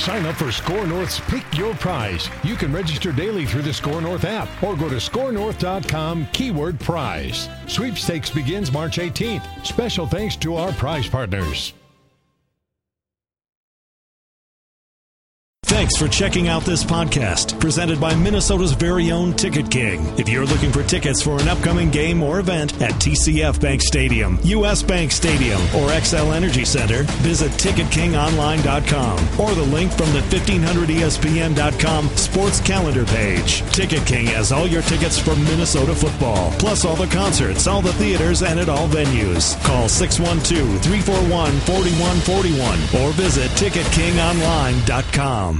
Sign up for Score North's Pick Your Prize. You can register daily through the Score North app or go to scorenorth.com keyword prize. Sweepstakes begins March 18th. Special thanks to our prize partners. Thanks for checking out this podcast presented by Minnesota's very own Ticket King. If you're looking for tickets for an upcoming game or event at TCF Bank Stadium, US Bank Stadium, or Xcel Energy Center, visit TicketKingOnline.com or the link from the 1500ESPN.com sports calendar page. Ticket King has all your tickets for Minnesota football, plus all the concerts, all the theaters, and at all venues. Call 612 341 4141 or visit TicketKingOnline.com.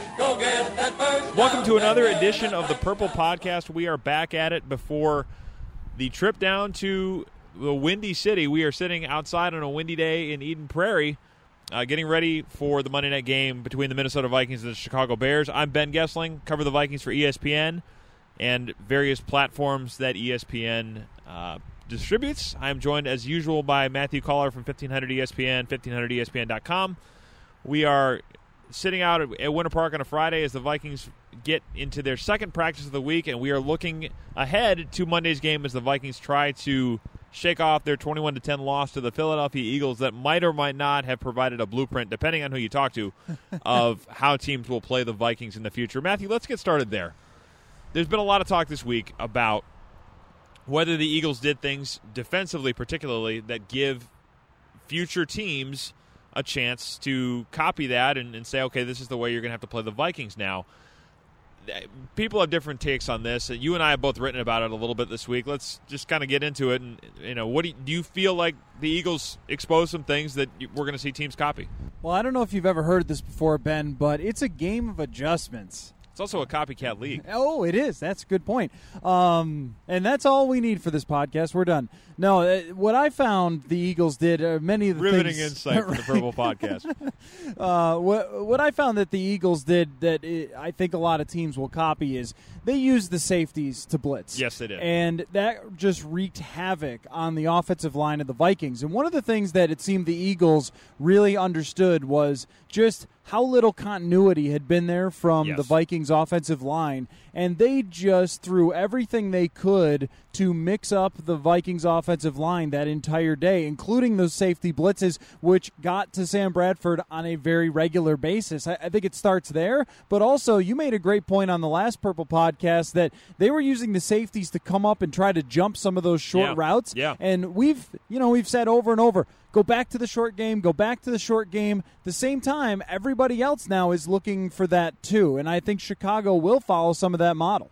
Welcome to another edition of the Purple Podcast. We are back at it before the trip down to the Windy City. We are sitting outside on a windy day in Eden Prairie, uh, getting ready for the Monday night game between the Minnesota Vikings and the Chicago Bears. I'm Ben Goessling, cover the Vikings for ESPN and various platforms that ESPN uh, distributes. I am joined as usual by Matthew Coller from 1500 ESPN, 1500ESPN.com. We are sitting out at, at Winter Park on a Friday as the Vikings get into their second practice of the week, and we are looking ahead to Monday's game as the Vikings try to shake off their 21 to 10 loss to the Philadelphia Eagles that might or might not have provided a blueprint, depending on who you talk to, of how teams will play the Vikings in the future. Matthew, let's get started there. There's been a lot of talk this week about whether the Eagles did things defensively, particularly, that give future teams a chance to copy that and, and say, okay, this is the way you're going to have to play the Vikings now. People have different takes on this. You and I have both written about it a little bit this week. Let's just kind of get into it. And you know, what do you, do you feel like the Eagles expose some things that we're going to see teams copy? Well, I don't know if you've ever heard this before, Ben, but it's a game of adjustments. It's also a copycat league. Oh, it is. That's a good point. Um, and that's all we need for this podcast. We're done. No, uh, what I found the Eagles did, uh, many of the Riveting things, insight for the Purple Podcast. uh, what what I found that the Eagles did that it, I think a lot of teams will copy is they use the safeties to blitz. Yes, they did. and that just wreaked havoc on the offensive line of the Vikings. And one of the things that it seemed the Eagles really understood was just how little continuity had been there from Yes. the Vikings offensive line, and they just threw everything they could to mix up the Vikings offensive line that entire day, including those safety blitzes, which got to Sam Bradford on a very regular basis. I, I think it starts there, but also you made a great point on the last Purple podcast that they were using the safeties to come up and try to jump some of those short Yeah. routes. Yeah. And we've, you know, we've said over and over, go back to the short game, go back to the short game. The same time, everybody else now is looking for that too, and I think Chicago will follow some of that model.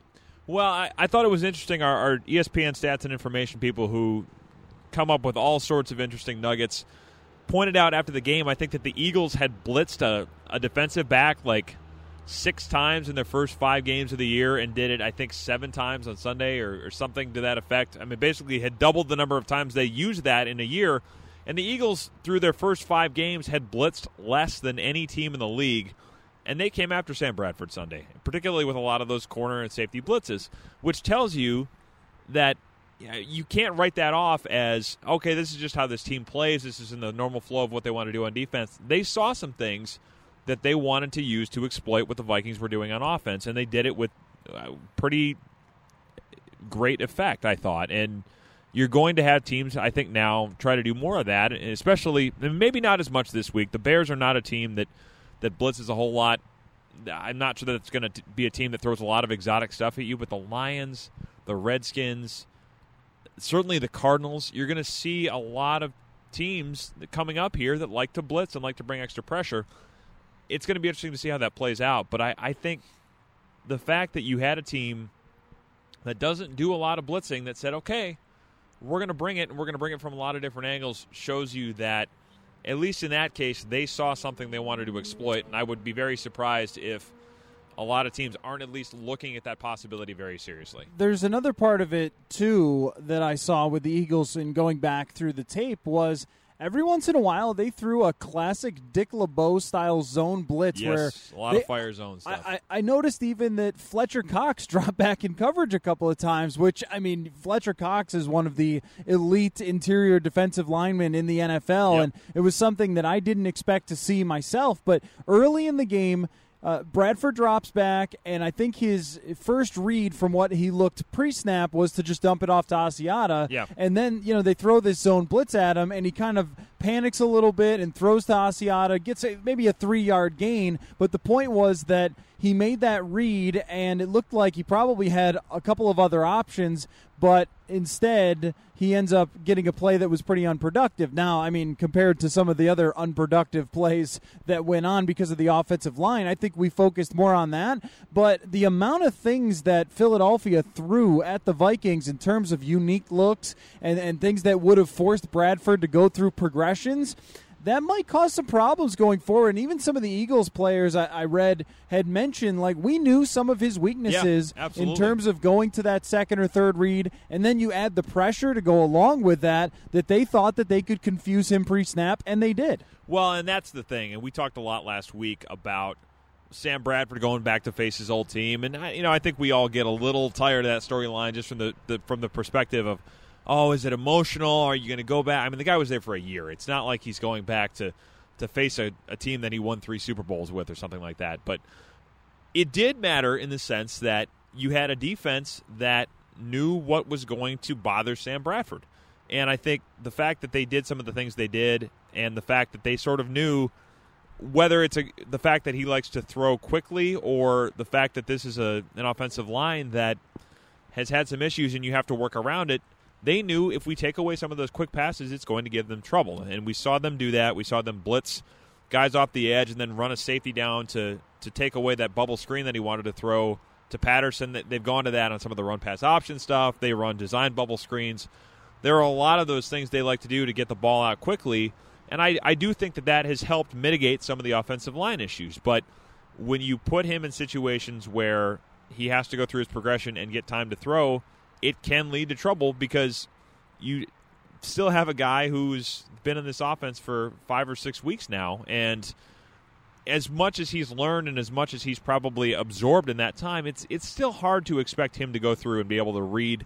Well, I, I thought it was interesting. Our, our ESPN stats and information people who come up with all sorts of interesting nuggets pointed out after the game. I think that the Eagles had blitzed a, a defensive back like six times in their first five games of the year and did it, I think, seven times on Sunday or, or something to that effect. I mean, basically had doubled the number of times they used that in a year. And the Eagles, through their first five games, had blitzed less than any team in the league and they came after Sam Bradford Sunday, particularly with a lot of those corner and safety blitzes, which tells you that you can't write that off as okay. This is just how this team plays. This is in the normal flow of what they want to do on defense. They saw some things that they wanted to use to exploit what the Vikings were doing on offense, and they did it with uh, pretty great effect, I thought. And you're going to have teams, I think, now try to do more of that, and especially maybe not as much this week. The Bears are not a team that that blitzes a whole lot. I'm not sure that it's going to be a team that throws a lot of exotic stuff at you, but the Lions, the Redskins, certainly the Cardinals, you're going to see a lot of teams coming up here that like to blitz and like to bring extra pressure. It's going to be interesting to see how that plays out, but I, I think the fact that you had a team that doesn't do a lot of blitzing that said, okay, we're going to bring it and we're going to bring it from a lot of different angles shows you that at least in that case they saw something they wanted to exploit and i would be very surprised if a lot of teams aren't at least looking at that possibility very seriously. There's another part of it too that i saw with the eagles and going back through the tape was every once in a while they threw a classic Dick LeBeau style zone blitz yes, where a lot they, of fire zone stuff. I, I, noticed even that Fletcher Cox dropped back in coverage a couple of times, which I mean Fletcher Cox is one of the elite interior defensive linemen in the NFL, yep. and it was something that I didn't expect to see myself. But early in the game, uh, Bradford drops back, and I think his first read from what he looked pre-snap was to just dump it off to Asiata. Yeah. And then you know they throw this zone blitz at him, and he kind of panics a little bit and throws to Asiata, gets a, maybe a three-yard gain. But the point was that he made that read, and it looked like he probably had a couple of other options, but instead he ends up getting a play that was pretty unproductive. Now, I mean, compared to some of the other unproductive plays that went on because of the offensive line, I think we focused more on that. But the amount of things that Philadelphia threw at the Vikings in terms of unique looks and, and things that would have forced Bradford to go through progressions that might cause some problems going forward. And even some of the Eagles players I, I read had mentioned, like, we knew some of his weaknesses yeah, in terms of going to that second or third read. And then you add the pressure to go along with that, that they thought that they could confuse him pre snap, and they did. Well, and that's the thing. And we talked a lot last week about. Sam Bradford going back to face his old team, and I, you know I think we all get a little tired of that storyline just from the, the from the perspective of oh, is it emotional? Are you going to go back? I mean, the guy was there for a year. It's not like he's going back to to face a, a team that he won three Super Bowls with or something like that. But it did matter in the sense that you had a defense that knew what was going to bother Sam Bradford. And I think the fact that they did some of the things they did and the fact that they sort of knew whether it's a, the fact that he likes to throw quickly or the fact that this is a, an offensive line that has had some issues and you have to work around it – they knew if we take away some of those quick passes, it's going to give them trouble. And we saw them do that. We saw them blitz guys off the edge and then run a safety down to, to take away that bubble screen that he wanted to throw to Patterson. They've gone to that on some of the run pass option stuff. They run design bubble screens. There are a lot of those things they like to do to get the ball out quickly. And I, I do think that that has helped mitigate some of the offensive line issues. But when you put him in situations where he has to go through his progression and get time to throw – it can lead to trouble because you still have a guy who's been in this offense for five or six weeks now, and as much as he's learned and as much as he's probably absorbed in that time, it's it's still hard to expect him to go through and be able to read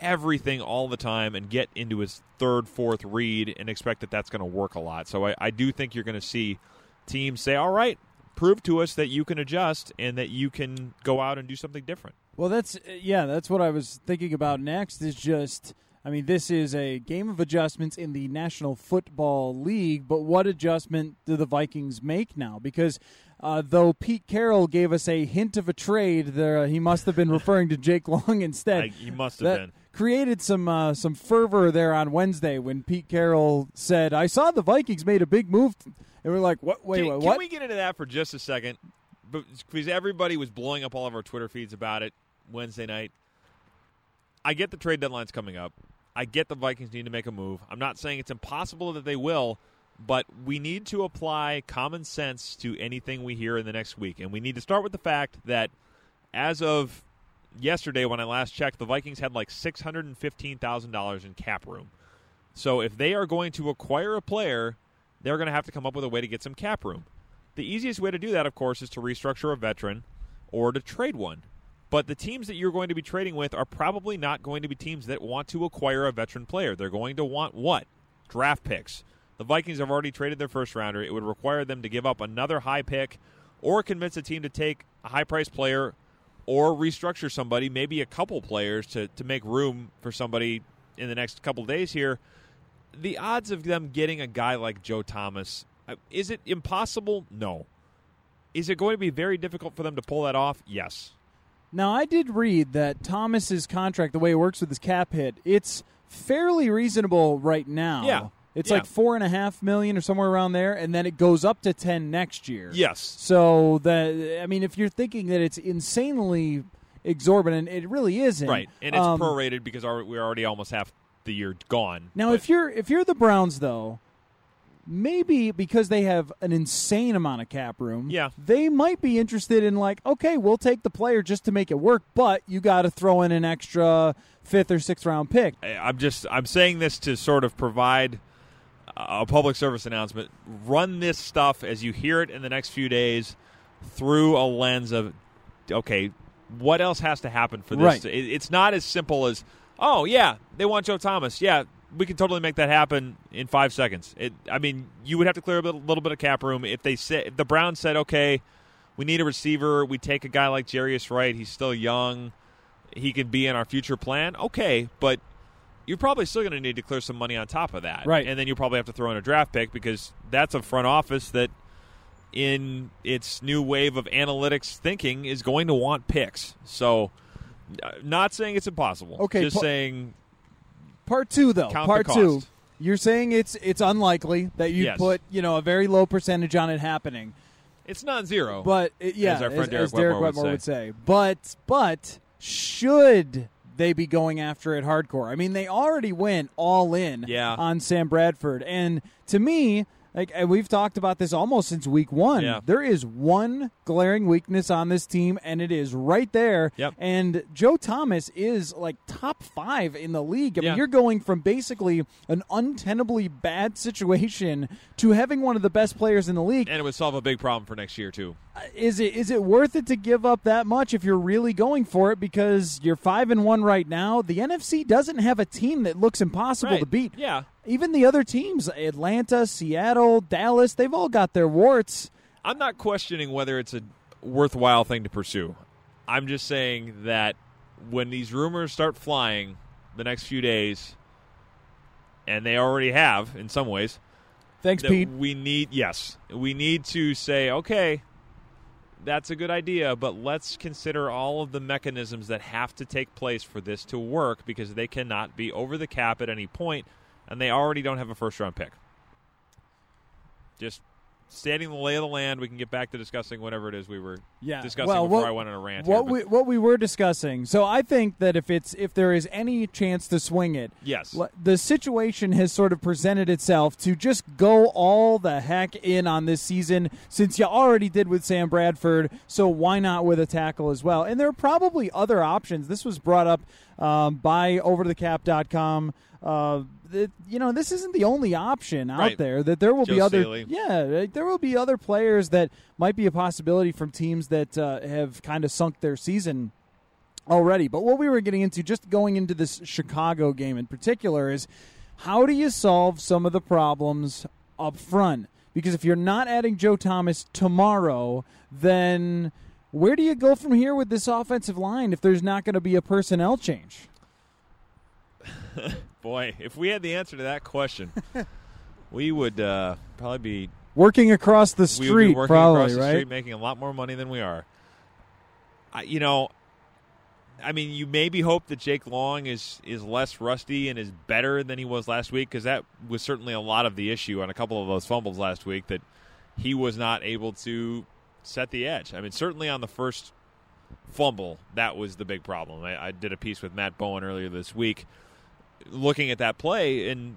everything all the time and get into his third, fourth read and expect that that's going to work a lot. So I, I do think you're going to see teams say, "All right, prove to us that you can adjust and that you can go out and do something different." Well, that's yeah, that's what I was thinking about next. Is just, I mean, this is a game of adjustments in the National Football League, but what adjustment do the Vikings make now? Because uh, though Pete Carroll gave us a hint of a trade, there he must have been referring to Jake Long instead. I, he must have that been created some uh, some fervor there on Wednesday when Pete Carroll said, "I saw the Vikings made a big move," and we're like, "What? Wait, can, what?" Can we get into that for just a second? Because everybody was blowing up all of our Twitter feeds about it. Wednesday night. I get the trade deadline's coming up. I get the Vikings need to make a move. I'm not saying it's impossible that they will, but we need to apply common sense to anything we hear in the next week. And we need to start with the fact that as of yesterday, when I last checked, the Vikings had like $615,000 in cap room. So if they are going to acquire a player, they're going to have to come up with a way to get some cap room. The easiest way to do that, of course, is to restructure a veteran or to trade one. But the teams that you're going to be trading with are probably not going to be teams that want to acquire a veteran player. They're going to want what? Draft picks. The Vikings have already traded their first rounder. It would require them to give up another high pick or convince a team to take a high priced player or restructure somebody, maybe a couple players to, to make room for somebody in the next couple days here. The odds of them getting a guy like Joe Thomas uh, is it impossible? No. Is it going to be very difficult for them to pull that off? Yes. Now, I did read that Thomas's contract, the way it works with his cap hit, it's fairly reasonable right now. Yeah. It's Yeah. like four and a half million or somewhere around there, and then it goes up to ten next year. Yes. So that I mean, if you're thinking that it's insanely exorbitant, it really isn't. Right, and it's Um, prorated because we're already almost half the year gone. Now, But- if you're if you're the Browns, though, maybe because they have an insane amount of cap room, Yeah. they might be interested in like, okay, we'll take the player just to make it work, but you got to throw in an extra fifth or sixth round pick. I'm just I'm saying this to sort of provide a public service announcement. Run this stuff as you hear it in the next few days through a lens of okay, what else has to happen for this? Right. it's not as simple as oh yeah, they want Joe Thomas. Yeah, we can totally make that happen in five seconds. It, I mean, you would have to clear a bit- little bit of cap room if they said if the Browns said okay, we need a receiver. We take a guy like Jarius Wright. He's still young. He could be in our future plan. Okay, but you're probably still going to need to clear some money on top of that. Right. And then you probably have to throw in a draft pick because that's a front office that, in its new wave of analytics thinking, is going to want picks. So, uh, not saying it's impossible. Okay, Just pa- saying, Part two, though, Count part two, you're saying it's it's unlikely that you Yes. put you know a very low percentage on it happening. it's not zero. But it, yeah, As our friend Derek as Derek Wetmore would would say. But but should they be going after it hardcore? I mean, they already went all in Yeah. on Sam Bradford, and to me. Like and we've talked about this almost since week one. Yeah. There is one glaring weakness on this team, and it is right there. Yep. And Joe Thomas is like top five in the league. I Yeah. mean, you're going from basically an untenably bad situation to having one of the best players in the league and it would solve a big problem for next year, too. Uh, is it is it worth it to give up that much if you're really going for it because you're five and one right now the nfc doesn't have a team that looks impossible Right. to beat Yeah. Even the other teams atlanta seattle dallas they've all got their warts. I'm not questioning whether it's a worthwhile thing to pursue. I'm just saying that when these rumors start flying the next few days, and they already have in some ways, thanks pete. we need yes, we need to say okay, that's a good idea, but let's consider all of the mechanisms that have to take place for this to work because they cannot be over the cap at any point, and they already don't have a first round pick. Just stating the lay of the land, we can get back to discussing whatever it is we were yeah discussing well, before what, I went on a rant. what here, we what we were discussing so i think that if it's if there is any chance to swing it yes, the situation has sort of presented itself to just go all the heck in on this season since you already did with Sam Bradford. So why not with a tackle as well? And there are probably other options. This was brought up um, by OverTheCap.com. Uh, that, you know, this isn't the only option out Right. there. That there will be other, Staley. yeah, there will be other players that might be a possibility from teams that uh, have kind of sunk their season already. But what we were getting into, just going into this Chicago game in particular, is how do you solve some of the problems up front? Because if you're not adding Joe Thomas tomorrow, then where do you go from here with this offensive line if there's not going to be a personnel change? boy, if we had the answer to that question, we would uh, probably be Working across the we would be street, working probably, across the right? street, making a lot more money than we are. I, you know, I mean, you maybe hope that Jake Long is is less rusty and is better than he was last week because that was certainly a lot of the issue on a couple of those fumbles last week that he was not able to set the edge. I mean, certainly on the first fumble, that was the big problem. I, I did a piece with Matt Bowen earlier this week looking at that play and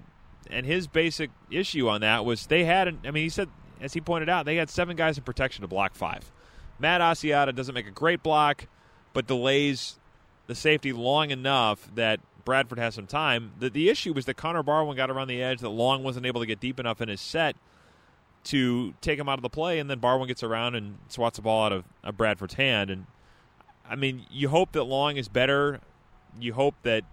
and his basic issue on that was they had an, I mean he said as he pointed out they had seven guys in protection to block five. Matt Asiata doesn't make a great block but delays the safety long enough that Bradford has some time. The the issue was that Connor Barwin got around the edge that Long wasn't able to get deep enough in his set to take him out of the play and then Barwin gets around and swats the ball out of, of Bradford's hand and I mean you hope that Long is better. You hope that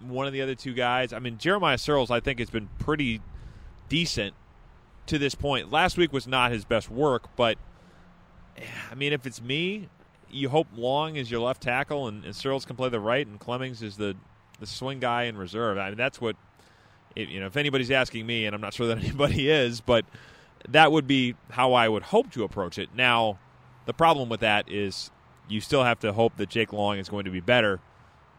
one of the other two guys. I mean, Jeremiah Sirles, I think, has been pretty decent to this point. Last week was not his best work, but I mean, if it's me, you hope Long is your left tackle and, and Sirles can play the right, and Clemmings is the the swing guy in reserve. I mean, that's what it, you know. If anybody's asking me, and I'm not sure that anybody is, but that would be how I would hope to approach it. Now, the problem with that is you still have to hope that Jake Long is going to be better,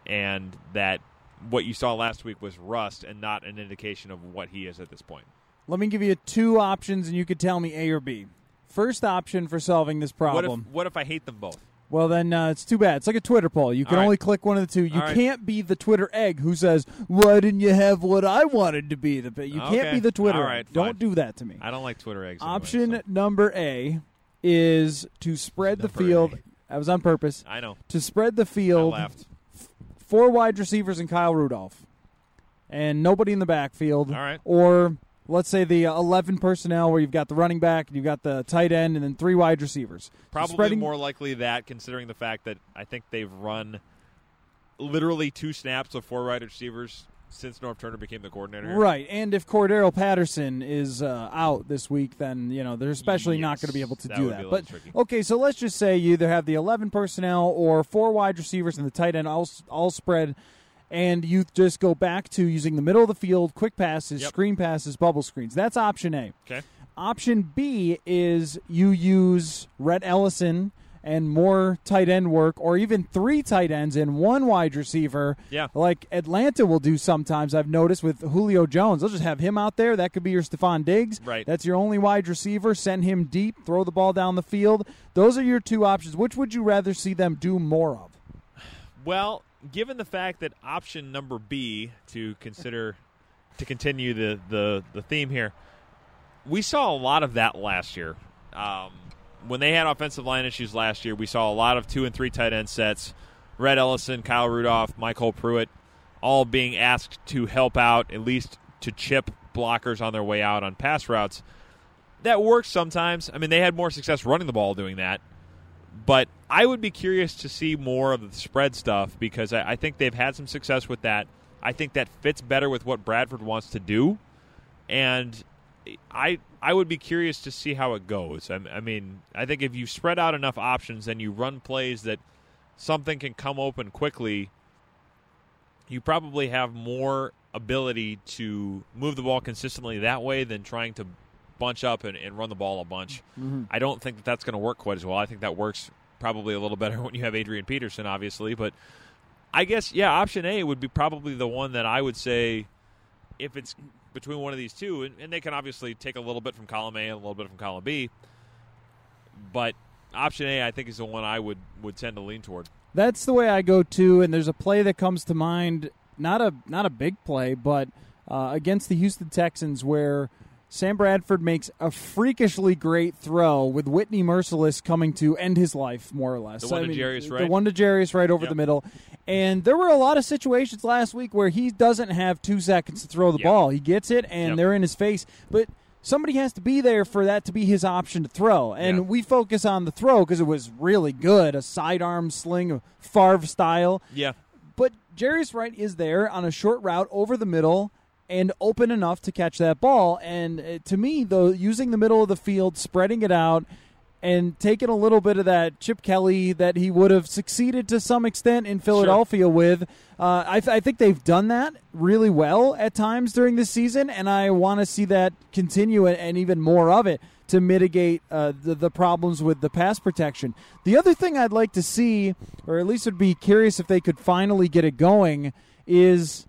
and that what you saw last week was rust and not an indication of what he is at this point. Let me give you two options, and you could tell me A or B. First option for solving this problem. What if, what if I hate them both? Well, then uh, it's too bad. It's like a Twitter poll. You can right. only click one of the two. You right. can't be the Twitter egg who says, "Why didn't you have what I wanted to be?" The you Okay. can't be the Twitter. All right, egg. Don't do that to me. I don't like Twitter eggs. anyway, Option so- number A is to spread the field. A. That was on purpose. I know. To spread the I field. Four wide receivers and Kyle Rudolph, and nobody in the backfield. All right. Or let's say the uh, eleven personnel, where you've got the running back, and you've got the tight end, and then three wide receivers. So Probably spreading, more likely that, considering the fact that I think they've run literally two snaps of four wide receivers since Norv Turner became the coordinator. Right, and if Cordarrelle Patterson is uh, out this week, then you know they're especially not going to be able to that do that. But tricky. okay, so let's just say you either have the eleven personnel or four wide receivers and the tight end all all spread, and you just go back to using the middle of the field, quick passes, Yep. screen passes, bubble screens. That's option A. Okay. Option B is you use Rhett Ellison and more tight end work, or even three tight ends and one wide receiver. Yeah. Like Atlanta will do sometimes, I've noticed with Julio Jones. They'll just have him out there. That could be your Stefon Diggs. Right. That's your only wide receiver. Send him deep, throw the ball down the field. Those are your two options. Which would you rather see them do more of? Well, given the fact that option number B to consider to continue the, the, the theme here, we saw a lot of that last year. Um, when they had offensive line issues last year, we saw a lot of two and three tight end sets. Rhett Ellison, Kyle Rudolph, MyCole Pruitt, all being asked to help out, at least to chip blockers on their way out on pass routes. That works sometimes. I mean, they had more success running the ball doing that but I would be curious to see more of the spread stuff because I, I think they've had some success with that. I think that fits better with what Bradford wants to do, and I I would be curious to see how it goes. I, I mean, I think if you spread out enough options and you run plays that something can come open quickly, you probably have more ability to move the ball consistently that way than trying to bunch up and, and run the ball a bunch. Mm-hmm. I don't think that that's going to work quite as well. I think that works probably a little better when you have Adrian Peterson, obviously. But I guess, yeah, option A would be probably the one that I would say if it's between one of these two, and, and they can obviously take a little bit from column A and a little bit from column B. But option A, I think, is the one I would, would tend to lean toward. That's the way I go too. And there's a play that comes to mind, not a not a big play, but uh, against the Houston Texans where Sam Bradford makes a freakishly great throw with Whitney Mercilus coming to end his life, more or less. The one I to mean, Jarius The one to Jarius Wright over Yep. the middle. And there were a lot of situations last week where he doesn't have two seconds to throw the Yep. ball. He gets it, and Yep. they're in his face. But somebody has to be there for that to be his option to throw. And Yeah. we focus on the throw because it was really good a sidearm sling, a Favre style. Yeah. But Jarius Wright is there on a short route over the middle and open enough to catch that ball. And uh, to me, though, using the middle of the field, spreading it out, and taking a little bit of that Chip Kelly that he would have succeeded to some extent in Philadelphia with, uh, I, th- I think they've done that really well at times during this season, and I want to see that continue and, and even more of it to mitigate uh, the, the problems with the pass protection. The other thing I'd like to see, or at least would be curious if they could finally get it going, is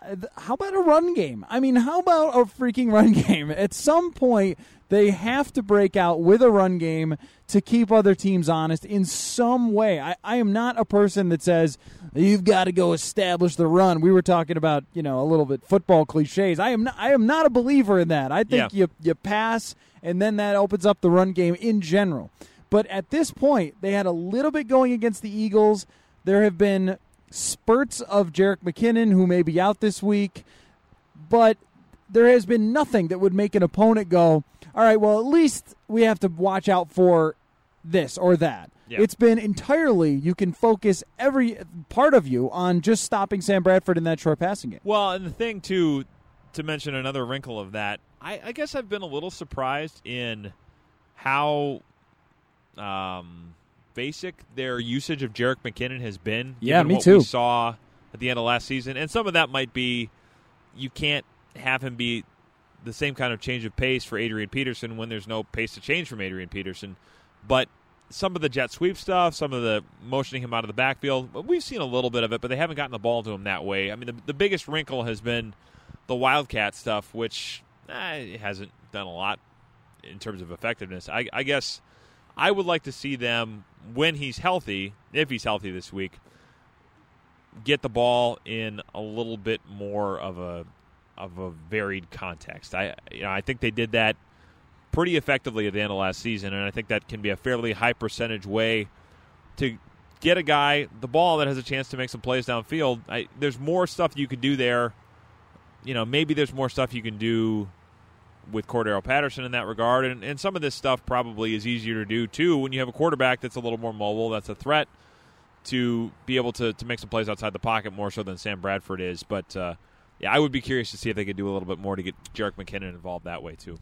uh, how about a run game? I mean, how about a freaking run game? At some point, they have to break out with a run game to keep other teams honest in some way. I, I am not a person that says you've got to go establish the run. We were talking about you know a little bit football cliches. I am not, I am not a believer in that. I think Yeah. you you pass and then that opens up the run game in general. But at this point, they had a little bit going against the Eagles. There have been spurts of Jerick McKinnon, who may be out this week, but there has been nothing that would make an opponent go, all right, well, at least we have to watch out for this or that. Yeah. It's been entirely, you can focus every part of you on just stopping Sam Bradford in that short passing game. Well, and the thing too, to mention another wrinkle of that, I, I guess I've been a little surprised in how um, basic their usage of Jerick McKinnon has been. Yeah, me what too. We saw at the end of last season, and some of that might be you can't have him be the same kind of change of pace for Adrian Peterson when there's no pace to change from Adrian Peterson. But some of the jet sweep stuff, some of the motioning him out of the backfield, we've seen a little bit of it, but they haven't gotten the ball to him that way. I mean, the, the biggest wrinkle has been the Wildcat stuff, which eh, hasn't done a lot in terms of effectiveness. I, I guess I would like to see them when he's healthy, if he's healthy this week, get the ball in a little bit more of a of a varied context. I you know I think they did that pretty effectively at the end of last season, and I think that can be a fairly high percentage way to get a guy the ball that has a chance to make some plays downfield. I, there's more stuff you could do there. You know, maybe there's more stuff you can do with Cordarrelle Patterson in that regard, and, and some of this stuff probably is easier to do too when you have a quarterback that's a little more mobile, that's a threat to be able to, to make some plays outside the pocket more so than Sam Bradford is. But uh, yeah, I would be curious to see if they could do a little bit more to get Jerick McKinnon involved that way too.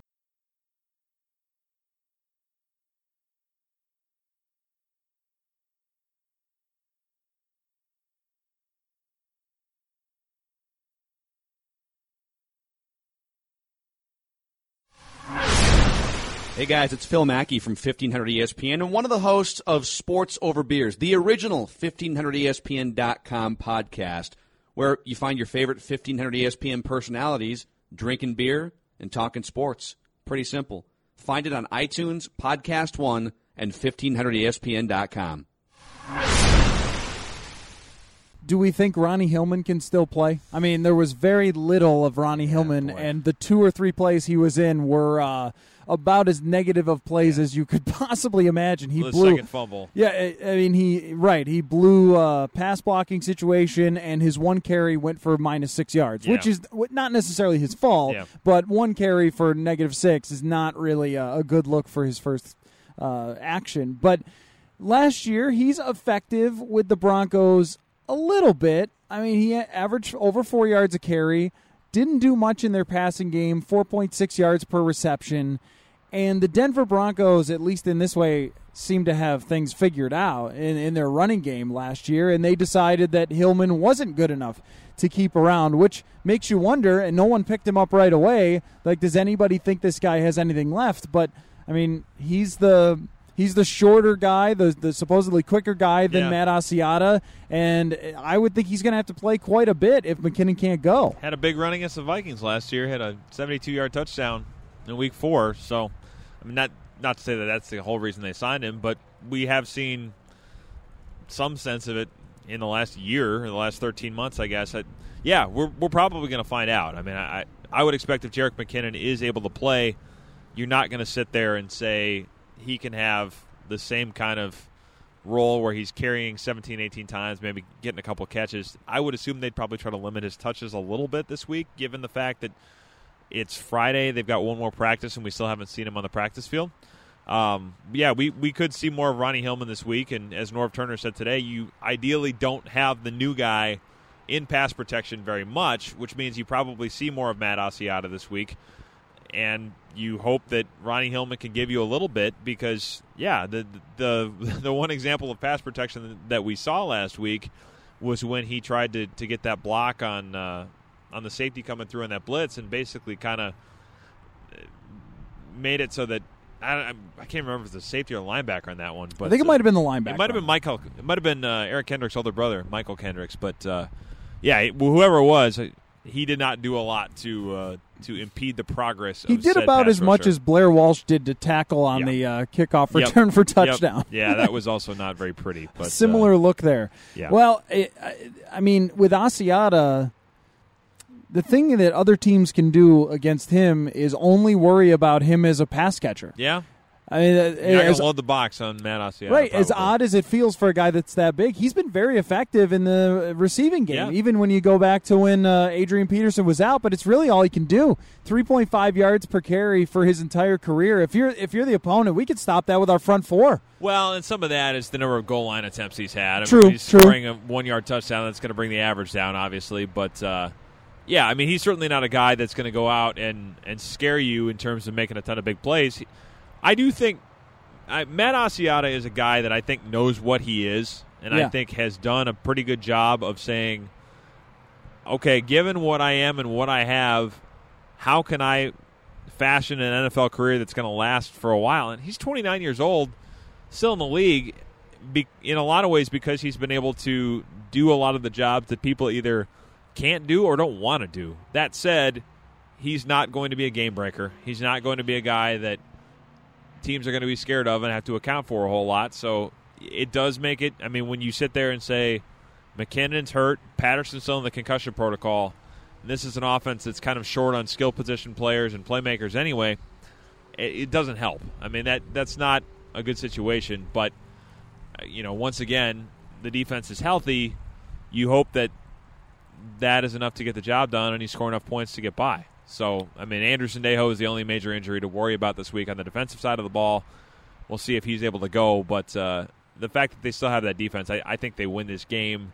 Hey guys, it's Phil Mackey from 1500 ESPN and one of the hosts of Sports Over Beers, the original 1500ESPN.com podcast, where you find your favorite 1500 ESPN personalities drinking beer and talking sports. Pretty simple. Find it on iTunes, Podcast One, and 1500ESPN.com. Do we think Ronnie Hillman can still play? I mean, there was very little of Ronnie Hillman, and the two or three plays he was in were uh, about as negative of plays as you could possibly imagine. He The blew second fumble. Yeah, I, mean he right. He blew a pass blocking situation, and his one carry went for minus six yards, which is not necessarily his fault. Yeah. But one carry for negative six is not really a, a good look for his first uh, action. But last year he's effective with the Broncos a little bit. I mean, he averaged over four yards a carry. Didn't do much in their passing game, 4.6 yards per reception. And the Denver Broncos, at least in this way, seem to have things figured out in, in their running game last year. And they decided that Hillman wasn't good enough to keep around, which makes you wonder. And no one picked him up right away. Like, does anybody think this guy has anything left? But, I mean, he's the. He's the shorter guy, the, the supposedly quicker guy than Yeah. Matt Asiata, and I would think he's going to have to play quite a bit if McKinnon can't go. Had a big run against the Vikings last year. Had a 72-yard touchdown in Week Four. So, I mean, not not to say that that's the whole reason they signed him, but we have seen some sense of it in the last year, in the last 13 months, I guess. I, yeah, we're we're probably going to find out. I mean, I I would expect if Jerick McKinnon is able to play, you're not going to sit there and say he can have the same kind of role where he's carrying 17, 18 times, maybe getting a couple catches. I would assume they'd probably try to limit his touches a little bit this week, given the fact that it's Friday. They've got one more practice, and we still haven't seen him on the practice field. Um, yeah, we, we could see more of Ronnie Hillman this week, and as Norv Turner said today, you ideally don't have the new guy in pass protection very much, which means you probably see more of Matt Asiata this week, and you hope that Ronnie Hillman can give you a little bit because, yeah, the the the one example of pass protection that we saw last week was when he tried to, to get that block on uh, on the safety coming through on that blitz, and basically kind of made it so that I, I can't remember if it was the safety or linebacker on that one, but I think it uh, might have been the linebacker. It might have been Mychal. It might have been uh, Eric Kendricks' older brother, Mychal Kendricks. But uh, yeah, whoever it was, uh, he did not do a lot to uh, to impede the progress. He did about as much as Blair Walsh did to tackle on Yeah. the uh, kickoff Yep. return for Yep. touchdown. Yeah, that was also not very pretty. But uh, Similar look there. yeah. Well, I, I- I mean, with Asiata, the thing that other teams can do against him is only worry about him as a pass catcher. yeah, I mean, uh, you're as, load the box on Matt Asiata. right? As odd as it feels for a guy that's that big, he's been very effective in the receiving game. Yeah. Even when you go back to when uh, Adrian Peterson was out, but it's really all he can do. Three point five yards per carry for his entire career. If you're if you're the opponent, we could stop that with our front four. Well, and some of that is the number of goal line attempts he's had. I mean, True, he's true. scoring a one yard touchdown. That's going to bring the average down, obviously. But uh, yeah, I mean, he's certainly not a guy that's going to go out and, and scare you in terms of making a ton of big plays. He- I do think I, Matt Asiata is a guy that I think knows what he is, and I think has done a pretty good job of saying, okay, given what I am and what I have, how can I fashion an NFL career that's going to last for a while? And he's 29 years old, still in the league, be, in a lot of ways because he's been able to do a lot of the jobs that people either can't do or don't want to do. That said, he's not going to be a game breaker. He's not going to be a guy that teams are going to be scared of and have to account for a whole lot. So it does make it. I mean, when you sit there and say McKinnon's hurt, Patterson's still in the concussion protocol, this is an offense that's kind of short on skill position players and playmakers anyway. It, it doesn't help. I mean that that's not a good situation. But uh, you know, once again, the defense is healthy. You hope that that is enough to get the job done, and he's scoring enough points to get by. So, I mean, Andrew Sendejo is the only major injury to worry about this week on the defensive side of the ball. We'll see if he's able to go, but uh, the fact that they still have that defense, I, I, think they win this game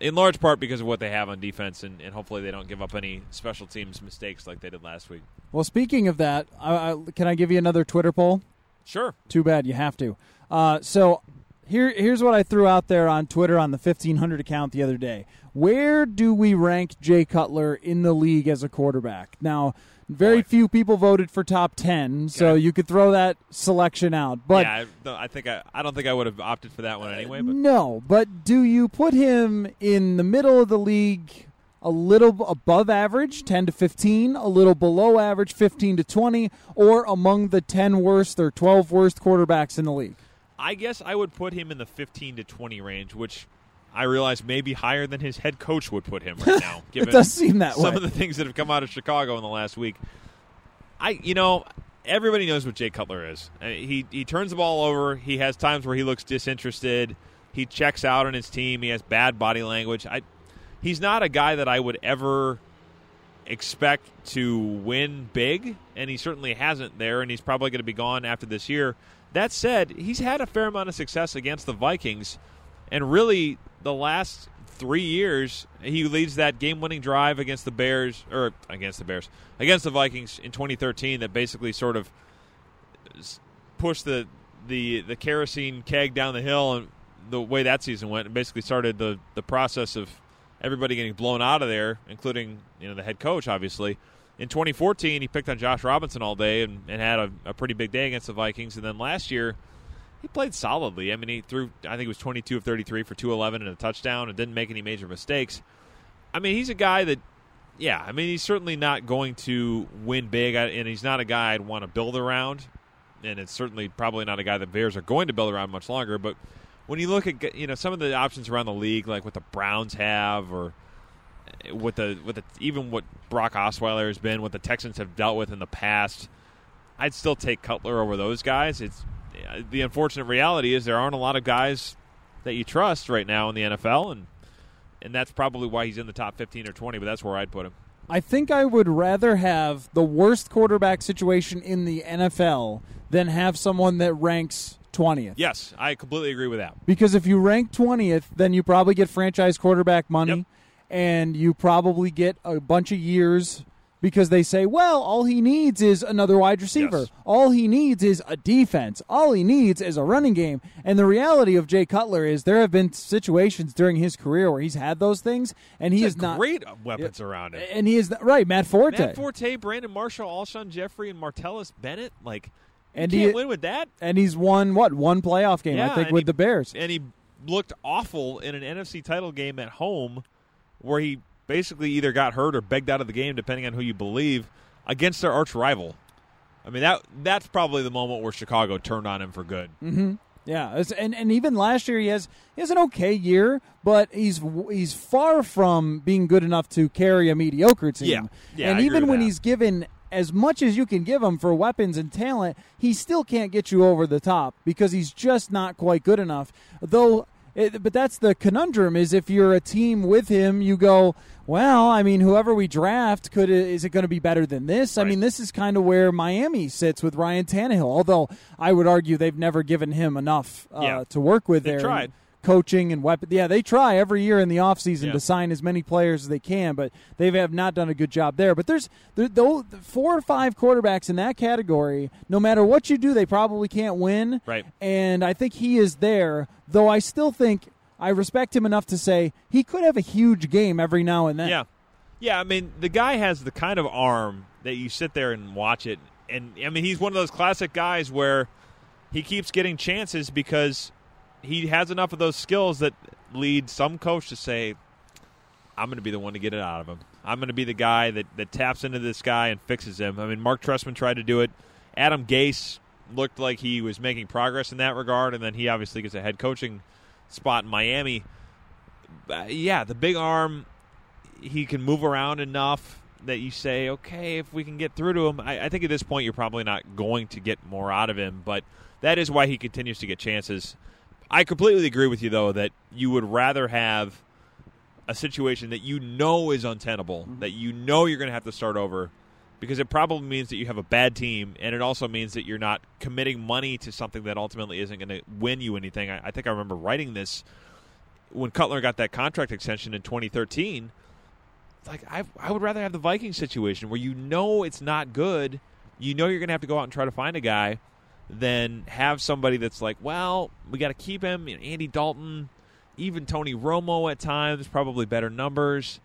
in large part because of what they have on defense, and, and, hopefully they don't give up any special teams mistakes like they did last week. Well, speaking of that, I, I, can I give you another Twitter poll? Sure. Too bad you have to. Uh, so here, here's what I threw out there on Twitter on the 1500 account the other day. Where do we rank Jay Cutler in the league as a quarterback? Now, very Boy. few people voted for top 10, so you could throw that selection out. But yeah, I, I think I, I don't think I would have opted for that one uh, anyway. But. No, but do you put him in the middle of the league, a little above average, 10 to 15, a little below average, 15 to 20, or among the 10 worst or 12 worst quarterbacks in the league? I guess I would put him in the 15 to 20 range, which I realize maybe higher than his head coach would put him right now. it does seem that some way. of the things that have come out of Chicago in the last week. I, you know, everybody knows what Jay Cutler is. Uh, he he turns the ball over. He has times where he looks disinterested. He checks out on his team. He has bad body language. I, he's not a guy that I would ever expect to win big, and he certainly hasn't there. And he's probably going to be gone after this year. That said, he's had a fair amount of success against the Vikings, and really the last three years he leads that game-winning drive against the Bears, or against the Bears, against the Vikings in 2013. That basically sort of pushed the the the kerosene keg down the hill, and the way that season went, and basically started the the process of everybody getting blown out of there, including you know the head coach, obviously in 2014, he picked on Josh Robinson all day and, and had a, a, pretty big day against the Vikings. And then last year, he played solidly. I mean, he threw, I think it was 22 of 33 for 211 and a touchdown and didn't make any major mistakes. I mean, he's a guy that, yeah, I mean, he's certainly not going to win big, and he's not a guy I'd want to build around. And it's certainly probably not a guy that Bears are going to build around much longer. But when you look at, you know, some of the options around the league, like what the Browns have or – with the with the, even what Brock Osweiler has been, what the Texans have dealt with in the past, I'd still take Cutler over those guys. It's Uh, the unfortunate reality is there aren't a lot of guys that you trust right now in the NFL, and and that's probably why he's in the top fifteen or twenty. But that's where I'd put him. I think I would rather have the worst quarterback situation in the NFL than have someone that ranks 20th. Yes, I completely agree with that. Because if you rank 20th, then you probably get franchise quarterback money. Yep and you probably get a bunch of years because they say, well, all he needs is another wide receiver. Yes. All he needs is a defense. All he needs is a running game. And the reality of Jay Cutler is there have been situations during his career where he's had those things, and he is not great weapons around him. And he is right, Matt Forte, Matt Forte, Brandon Marshall, Alshon Jeffery, and Martellus Bennett. Like, and he, win with that. And he's won what one playoff game, yeah, I think, with he, the Bears. And he looked awful in an NFC title game at home where he basically either got hurt or begged out of the game, depending on who you believe, against their arch rival. I mean that that's probably the moment where Chicago turned on him for good. Mm-hmm. Yeah, and and even last year he has he has an okay year, but he's he's far from being good enough to carry a mediocre team. Yeah, yeah and I even when that. he's given as much as you can give him for weapons and talent, he still can't get you over the top because he's just not quite good enough. Though it, but that's the conundrum: is if you're a team with him, you go, well, I mean, whoever we draft could is it going to be better than this? Right. I mean, this is kind of where Miami sits with Ryan Tannehill. Although I would argue they've never given him enough uh, yeah. to work with. They there. tried coaching and weapon. Yeah, they try every year in the offseason yeah. to sign as many players as they can, but they have not done a good job there. But there's the, the, four or five quarterbacks in that category. No matter what you do, they probably can't win. Right. And I think he is there, though I still think I respect him enough to say he could have a huge game every now and then. Yeah. Yeah, I mean, the guy has the kind of arm that you sit there and watch it. And, I mean, he's one of those classic guys where he keeps getting chances because he has enough of those skills that lead some coach to say, I'm going to be the one to get it out of him. I'm going to be the guy that, that taps into this guy and fixes him. I mean, Mark Trestman tried to do it. Adam Gase looked like he was making progress in that regard, and then he obviously gets a head coaching spot in Miami. Uh, yeah, the big arm he can move around enough that you say, okay, if we can get through to him, I, I, think at this point you're probably not going to get more out of him. But that is why he continues to get chances. I completely agree with you, though, that you would rather have a situation that you know is untenable, mm-hmm. that you know you're going to have to start over, because it probably means that you have a bad team, and it also means that you're not committing money to something that ultimately isn't going to win you anything. I, I think I remember writing this when Cutler got that contract extension in 2013 like I, I would rather have the Viking situation where you know it's not good, you know you're going to have to go out and try to find a guy, than have somebody that's like, well, we got to keep him. You know, Andy Dalton, even Tony Romo at times, probably better numbers.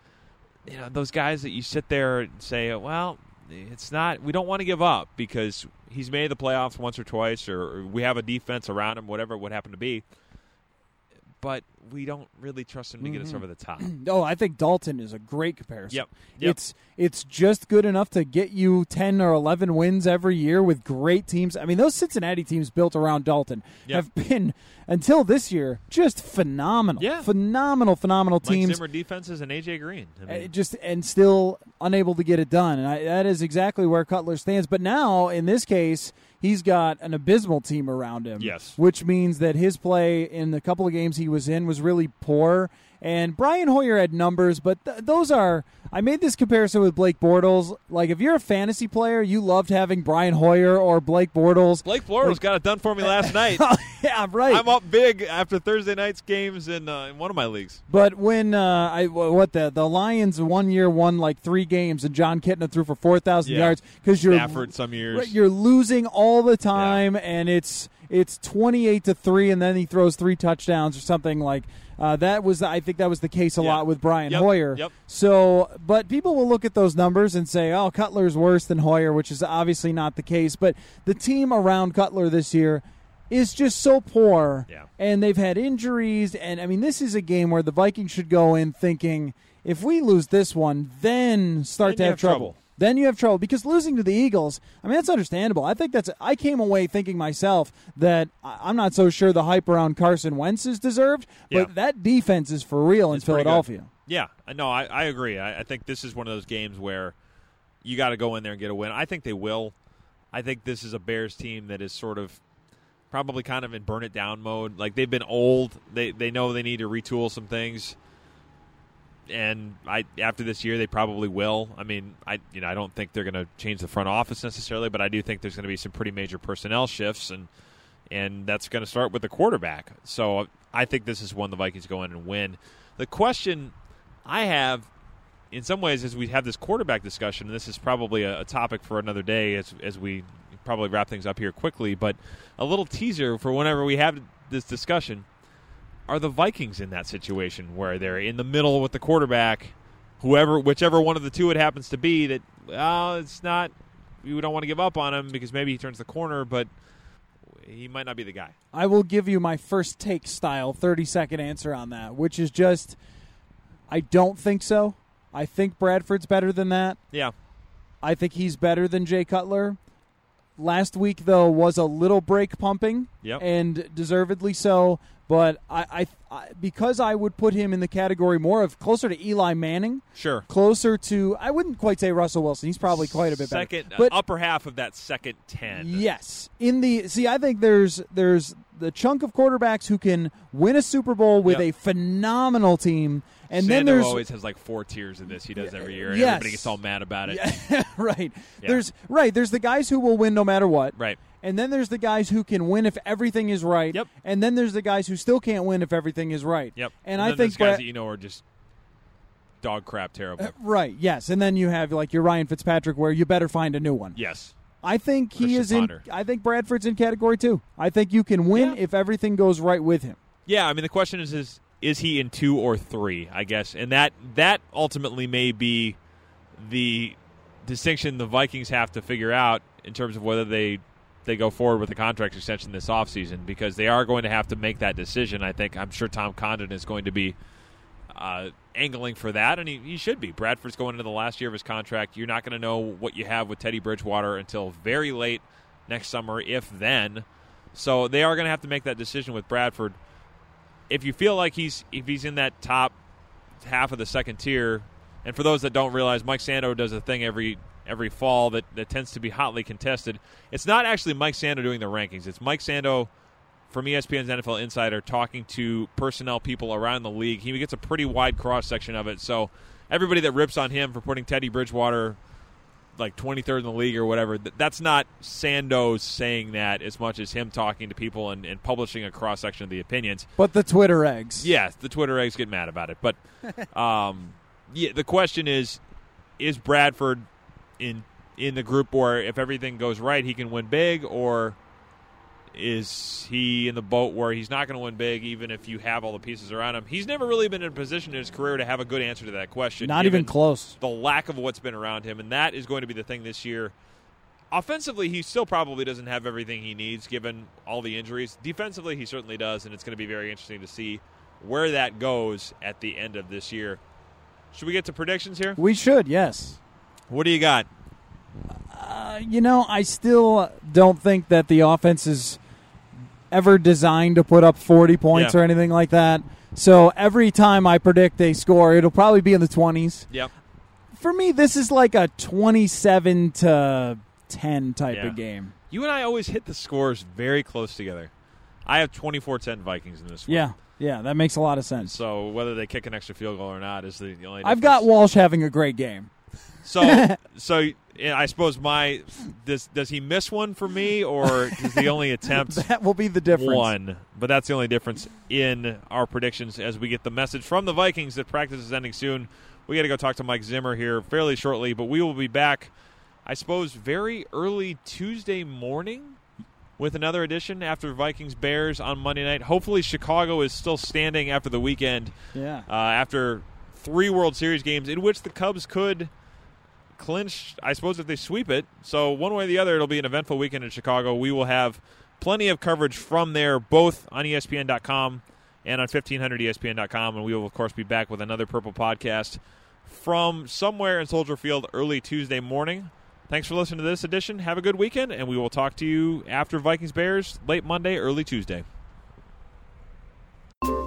You know, those guys that you sit there and say, well, it's not. We don't want to give up because he's made the playoffs once or twice, or, or we have a defense around him, whatever it would happen to be. But we don't really trust him to get mm-hmm. us over the top. oh, I think Dalton is a great comparison. Yep. yep. It's it's just good enough to get you 10 or 11 wins every year with great teams. I mean, those Cincinnati teams built around Dalton yep. have been until this year just phenomenal. Yeah. Phenomenal, phenomenal Mike teams. Zimmer defenses and AJ Green. I mean. just and still unable to get it done. And I, that is exactly where Cutler stands. But now in this case, he's got an abysmal team around him. Yes. Which means that his play in the couple of games he was in was really poor. And Brian Hoyer had numbers, but th- those are. I made this comparison with Blake Bortles. Like, if you're a fantasy player, you loved having Brian Hoyer or Blake Bortles. Blake Bortles like, got it done for me last night. yeah, right. I'm up big after Thursday night's games in, uh, in one of my leagues. But when uh, I what the the Lions one year won like three games and Jon Kitna threw for four thousand yeah. yards because you're Stafford some years you're losing all the time yeah. and it's it's twenty eight to three and then he throws three touchdowns or something like uh, that was, I think, that was the case a lot with Brian yep. Hoyer. Yep. So, but people will look at those numbers and say, "Oh, Cutler's worse than Hoyer," which is obviously not the case. But the team around Cutler this year is just so poor, yeah. and they've had injuries. And I mean, this is a game where the Vikings should go in thinking, if we lose this one, then start then to have, have trouble. trouble then you have trouble because losing to the Eagles. I mean, that's understandable. I think that's. I came away thinking myself that I'm not so sure the hype around Carson Wentz is deserved, but yeah. that defense is for real it's in Philadelphia. Yeah, no, I, I agree. I, I think this is one of those games where you got to go in there and get a win. I think they will. I think this is a Bears team that is sort of probably kind of in burn it down mode. Like they've been old. They they know they need to retool some things and I after this year they probably will. I mean, I you know I don't think they're going to change the front office necessarily, but I do think there's going to be some pretty major personnel shifts, and and that's going to start with the quarterback. So I think this is one the Vikings go in and win. The question I have, in some ways, as we have this quarterback discussion, and this is probably a, a topic for another day as as we probably wrap things up here quickly, but a little teaser for whenever we have this discussion are the Vikings in that situation where they're in the middle with the quarterback, whoever, whichever one of the two it happens to be. That well, it's not. We don't want to give up on him because maybe he turns the corner, but he might not be the guy. I will give you my first take style 30 second answer on that, which is just I don't think so. I think Bradford's better than that. Yeah. I think he's better than Jay Cutler. Last week though was a little brake pumping, yep. and deservedly so. But I, I, I, because I would put him in the category more of closer to Eli Manning. Sure. Closer to I wouldn't quite say Russell Wilson. He's probably quite a bit second, better. But uh, upper half of that second ten. Yes. In the see, I think there's there's the chunk of quarterbacks who can win a Super Bowl with yep. a phenomenal team. And Sando then there's always has like four tiers of this. He does every year, and yes. everybody gets all mad about it. Right. Yeah. There's right. There's the guys who will win no matter what. Right. And then there's the guys who can win if everything is right. Yep. And then there's the guys who still can't win if everything is right. Yep. And, and I think guys Brad, that you know are just dog crap terrible. Uh, right. Yes. And then you have like your Ryan Fitzpatrick, where you better find a new one. Yes. I think he Christian is in. I think Bradford's in category two. I think you can win Yeah. if everything goes right with him. Yeah, I mean the question is is is he in two or three? I guess, and that that ultimately may be the distinction the Vikings have to figure out in terms of whether they they go forward with the contract extension this offseason because they are going to have to make that decision. I think I'm sure Tom Condon is going to be uh, angling for that, and he, he should be. Bradford's going into the last year of his contract. You're not going to know what you have with Teddy Bridgewater until very late next summer, if then. So they are going to have to make that decision with Bradford. If you feel like he's if he's in that top half of the second tier, and for those that don't realize, Mike Sando does a thing every every fall that, that tends to be hotly contested. It's not actually Mike Sando doing the rankings. It's Mike Sando from ESPN's NFL Insider talking to personnel people around the league. He gets a pretty wide cross section of it. So everybody that rips on him for putting Teddy Bridgewater like 23rd in the league or whatever, that's not Sando saying that as much as him talking to people and, and publishing a cross section of the opinions. But the Twitter eggs. Yes, the Twitter eggs get mad about it. But um, yeah, the question is is Bradford in in the group where if everything goes right, he can win big, or is he in the boat where he's not going to win big, even if you have all the pieces around him? He's never really been in a position in his career to have a good answer to that question. Not even close. The lack of what's been around him, and that is going to be the thing this year. Offensively, he still probably doesn't have everything he needs given all the injuries. Defensively, he certainly does, and it's going to be very interesting to see where that goes at the end of this year. Should we get to predictions here? We should, yes. What do you got? Uh, you know, I still don't think that the offense is ever designed to put up 40 points Yeah. or anything like that. So every time I predict a score, it'll probably be in the 20s. Yep. For me, this is like a 27 to 10 type Yeah. of game. You and I always hit the scores very close together. I have 24-10 Vikings in this one. Yeah, yeah, that makes a lot of sense. So whether they kick an extra field goal or not is the, the only. I've got. Walsh having a great game. So so I suppose my does does he miss one for me or does the only attempt That will be the difference. one? But that's the only difference in our predictions as we get the message from the Vikings that practice is ending soon. We got to go talk to Mike Zimmer here fairly shortly, but we will be back, I suppose, very early Tuesday morning with another edition after Vikings Bears on Monday night. Hopefully, Chicago is still standing after the weekend. Yeah. Uh, after three World Series games in which the Cubs could clinch, I suppose, if they sweep it. So, one way or the other, it'll be an eventful weekend in Chicago. We will have plenty of coverage from there, both on ESPN.com and on E 1500ESPN.com. And we will, of course, be back with another Purple podcast from somewhere in Soldier Field early Tuesday morning. Thanks for listening to this edition. Have a good weekend, and we will talk to you after Vikings Bears late Monday, early Tuesday.